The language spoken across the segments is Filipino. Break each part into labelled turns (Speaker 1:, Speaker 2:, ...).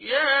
Speaker 1: Yeah.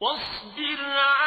Speaker 1: وَاصْبِرْ عَلَىٰ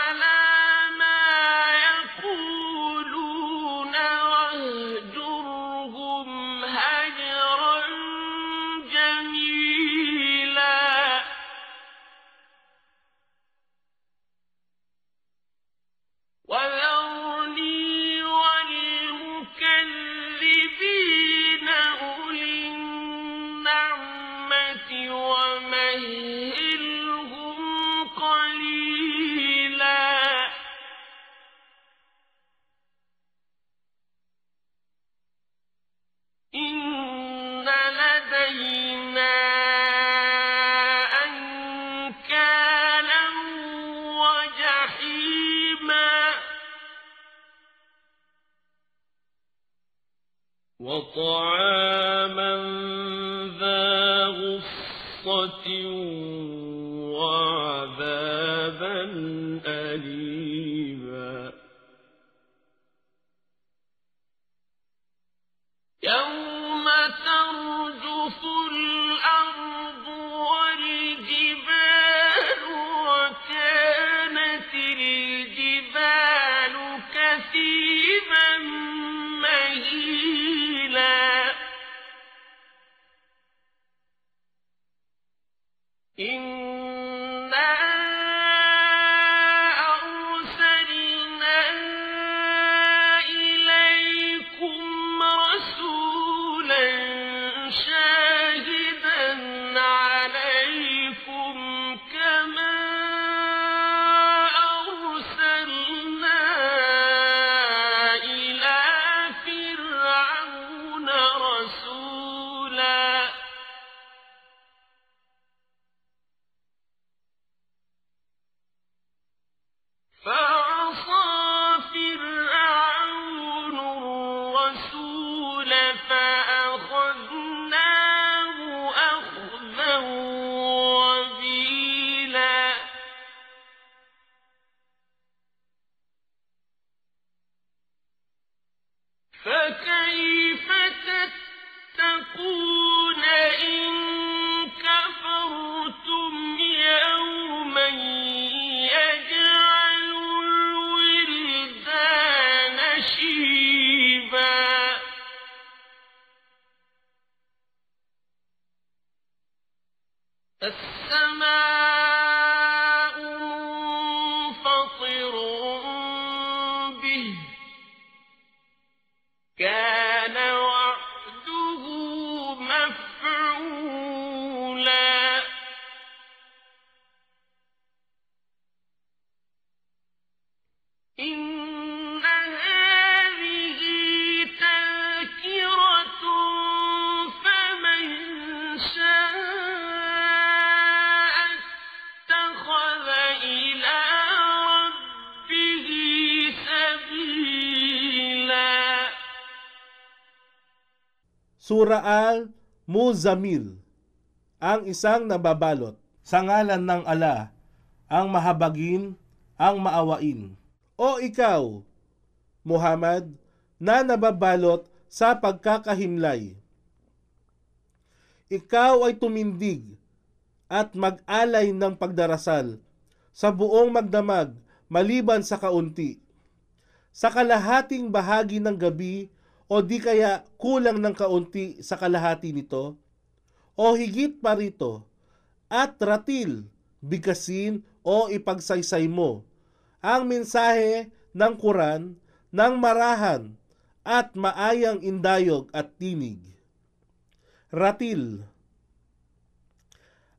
Speaker 1: sure
Speaker 2: Sura al-Muzamil, ang isang nababalot sa ngalan ng ala, ang mahabagin, ang maawain. O ikaw, Muhammad, na nababalot sa pagkakahimlay. Ikaw ay tumindig at mag-alay ng pagdarasal sa buong magdamag maliban sa kaunti. Sa kalahating bahagi ng gabi o di kaya kulang ng kaunti sa kalahati nito, o higit pa rito, at ratil, bigasin o ipagsaysay mo ang mensahe ng Quran ng marahan at maayang indayog at tinig. Ratil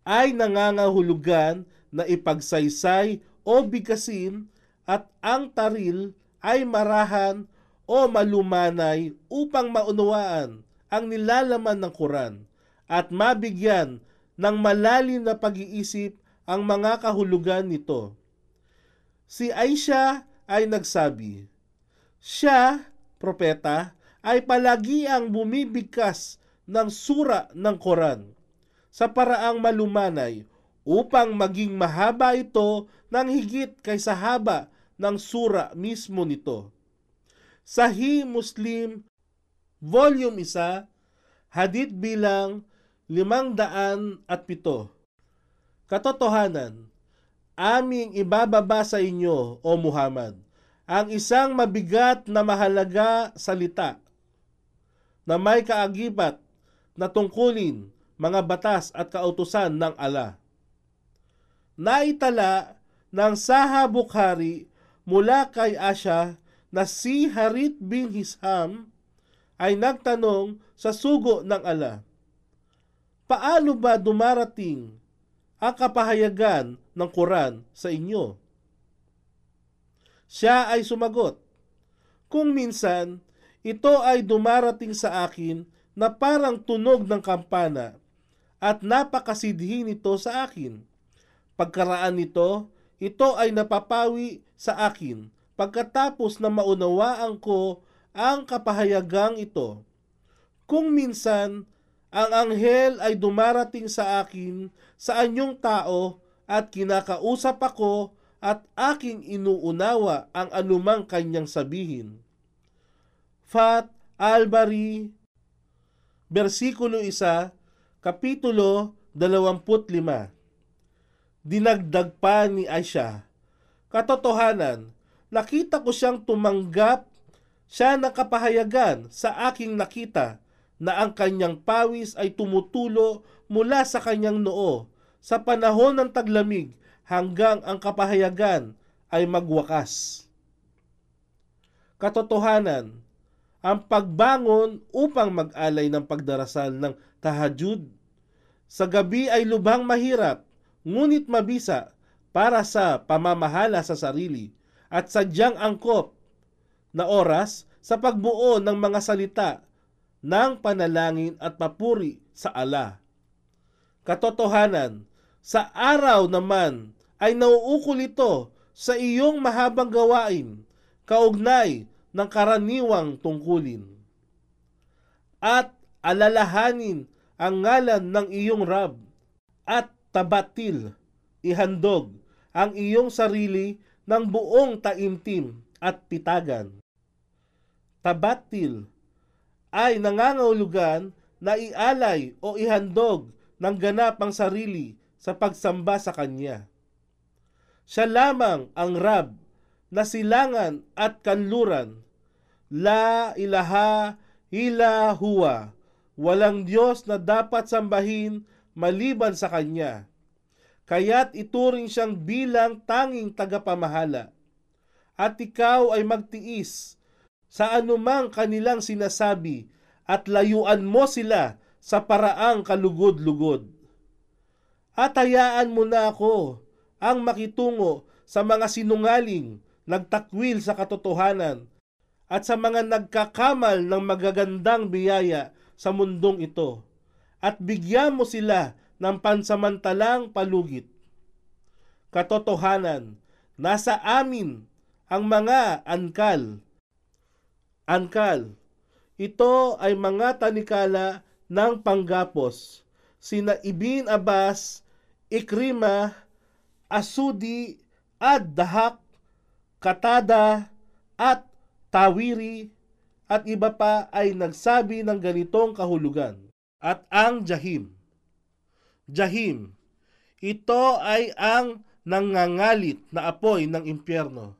Speaker 2: ay nangangahulugan na ipagsaysay o bigasin at ang taril ay marahan o malumanay upang maunawaan ang nilalaman ng Quran at mabigyan ng malalim na pag-iisip ang mga kahulugan nito. Si Aisha ay nagsabi, Siya, propeta, ay palagi ang bumibigkas ng sura ng Quran sa paraang malumanay upang maging mahaba ito ng higit kaysa haba ng sura mismo nito. Sahih Muslim, Volume 1, Hadith bilang 507. Katotohanan, aming ibababa sa inyo, O Muhammad, ang isang mabigat na mahalaga salita na may kaagibat na tungkulin mga batas at kautusan ng ala. Naitala ng Saha Bukhari mula kay Asya na si Harit bin Hisham ay nagtanong sa sugo ng ala, Paano ba dumarating ang kapahayagan ng Quran sa inyo? Siya ay sumagot, Kung minsan, ito ay dumarating sa akin na parang tunog ng kampana at napakasidhi nito sa akin. Pagkaraan nito, ito ay napapawi sa akin pagkatapos na maunawaan ko ang kapahayagang ito. Kung minsan, ang anghel ay dumarating sa akin sa anyong tao at kinakausap ako at aking inuunawa ang anumang kanyang sabihin. Fat Albari, versikulo 1, kapitulo 25. Dinagdag pa ni Aisha, Katotohanan, nakita ko siyang tumanggap. Siya ng kapahayagan sa aking nakita na ang kanyang pawis ay tumutulo mula sa kanyang noo. Sa panahon ng taglamig hanggang ang kapahayagan ay magwakas. Katotohanan, ang pagbangon upang mag-alay ng pagdarasal ng tahajud sa gabi ay lubhang mahirap ngunit mabisa para sa pamamahala sa sarili at sadyang angkop na oras sa pagbuo ng mga salita ng panalangin at papuri sa ala. Katotohanan, sa araw naman ay nauukol ito sa iyong mahabang gawain, kaugnay ng karaniwang tungkulin. At alalahanin ang ngalan ng iyong Rab at tabatil, ihandog ang iyong sarili ng buong taimtim at pitagan. Tabatil ay nangangahulugan na ialay o ihandog ng ganap ang sarili sa pagsamba sa Kanya. Siya lamang ang Rab na silangan at kanluran. La ilaha illa huwa. Walang Diyos na dapat sambahin maliban sa Kanya. Kaya't ituring siyang bilang tanging tagapamahala. At ikaw ay magtiis sa anumang kanilang sinasabi at layuan mo sila sa paraang kalugod-lugod. At hayaan mo na ako ang makitungo sa mga sinungaling nagtakwil sa katotohanan at sa mga nagkakamal ng magagandang biyaya sa mundong ito at bigyan mo sila ng pansamantalang palugit. Katotohanan, nasa amin ang mga angkal. Angkal, ito ay mga tanikala ng panggapos, sina Ibn Abbas, Ikrima, Asudi, Ad Dahak, Katada, at Tawiri, at iba pa ay nagsabi ng ganitong kahulugan. At ang Jahim. Jahim, ito ay ang nangangalit na apoy ng impyerno.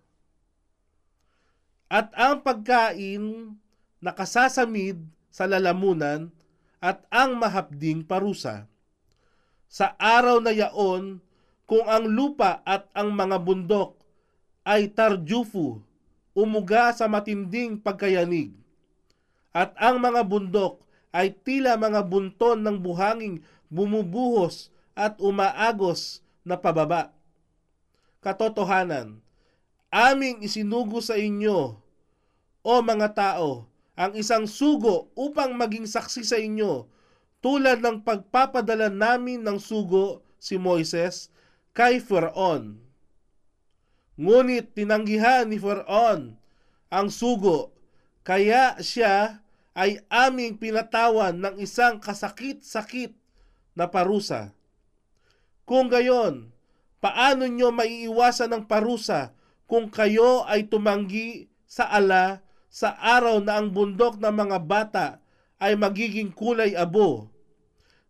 Speaker 2: At ang pagkain nakasasamid sa lalamunan at ang mahapding parusa. Sa araw na yaon, kung ang lupa at ang mga bundok ay tarjufu, umuga sa matinding pagkayanig, at ang mga bundok ay tila mga bunton ng buhanging bumubuhos at umaagos na pababa. Katotohanan, aming isinugo sa inyo, o mga tao, ang isang sugo upang maging saksi sa inyo, tulad ng pagpapadala namin ng sugo si Moises kay Faraon. Ngunit tinanggihan ni Faraon ang sugo, kaya siya ay aming pinatawan ng isang kasakit-sakit na parusa. Kung gayon, paano nyo maiiwasan ng parusa kung kayo ay tumanggi sa ala sa araw na ang bundok ng mga bata ay magiging kulay abo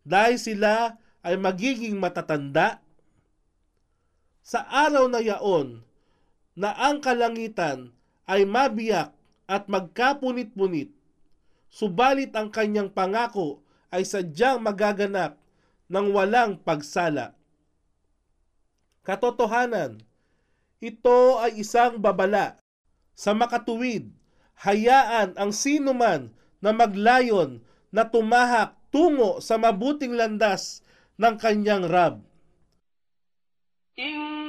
Speaker 2: dahil sila ay magiging matatanda? Sa araw na yaon na ang kalangitan ay mabiyak at magkapunit-punit, subalit ang kanyang pangako ay sadyang magaganap ng walang pagsala. Katotohanan, ito ay isang babala. Sa makatuwid, hayaan ang sino man na maglayon na tumahak tungo sa mabuting landas ng kanyang Rab.
Speaker 1: إن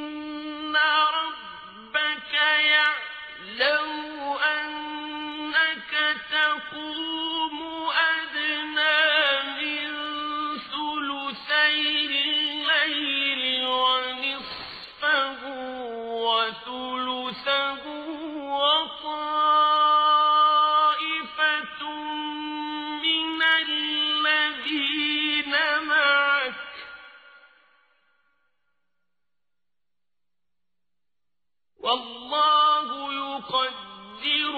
Speaker 1: والله يقدر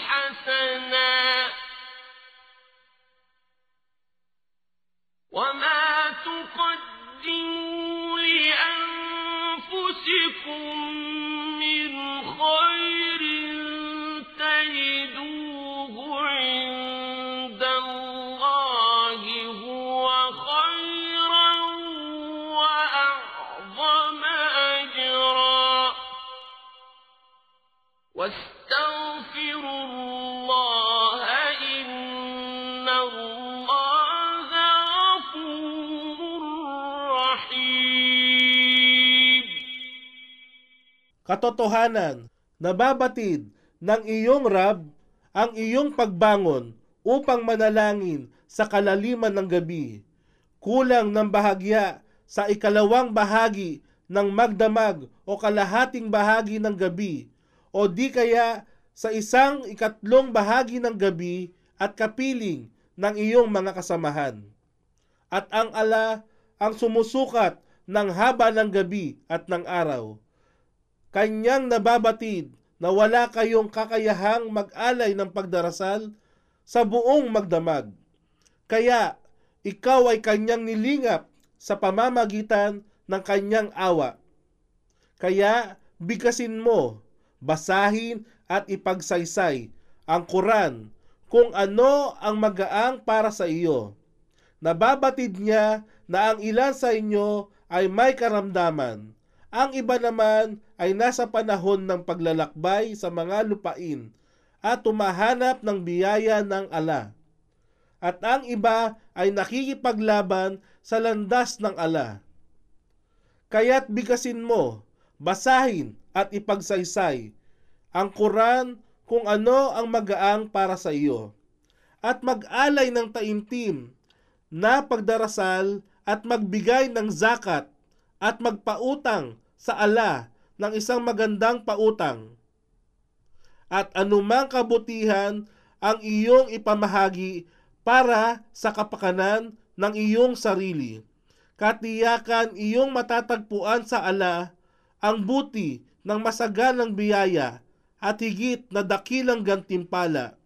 Speaker 1: حسنا. وما تقدموا لأنفسكم
Speaker 2: katotohanan, nababatid ng iyong Rab ang iyong pagbangon upang manalangin sa kalaliman ng gabi. Kulang ng bahagya sa ikalawang bahagi ng magdamag o kalahating bahagi ng gabi o di kaya sa isang ikatlong bahagi ng gabi at kapiling ng iyong mga kasamahan. At ang ala ang sumusukat ng haba ng gabi at ng araw. Kanyang nababatid na wala kayong kakayahang mag-alay ng pagdarasal sa buong magdamag. Kaya ikaw ay kanyang nilingap sa pamamagitan ng kanyang awa. Kaya bigkasin mo, basahin at ipagsaysay ang Quran kung ano ang magaang para sa iyo. Nababatid niya na ang ilan sa inyo ay may karamdaman. Ang iba naman ay nasa panahon ng paglalakbay sa mga lupain at tumahanap ng biyaya ng ala. At ang iba ay nakikipaglaban sa landas ng ala. Kaya't bigkasin mo, basahin at ipagsaysay ang Quran kung ano ang magaang para sa iyo. At mag-alay ng taimtim na pagdarasal at magbigay ng zakat at magpautang sa ala ng isang magandang pautang. At anumang kabutihan ang iyong ipamahagi para sa kapakanan ng iyong sarili. Katiyakan iyong matatagpuan sa ala ang buti ng masaganang biyaya at higit na dakilang gantimpala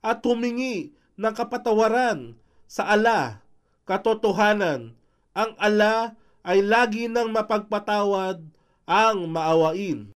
Speaker 2: at humingi ng kapatawaran sa ala, katotohanan, ang ala ay lagi ng mapagpatawad ang maawain.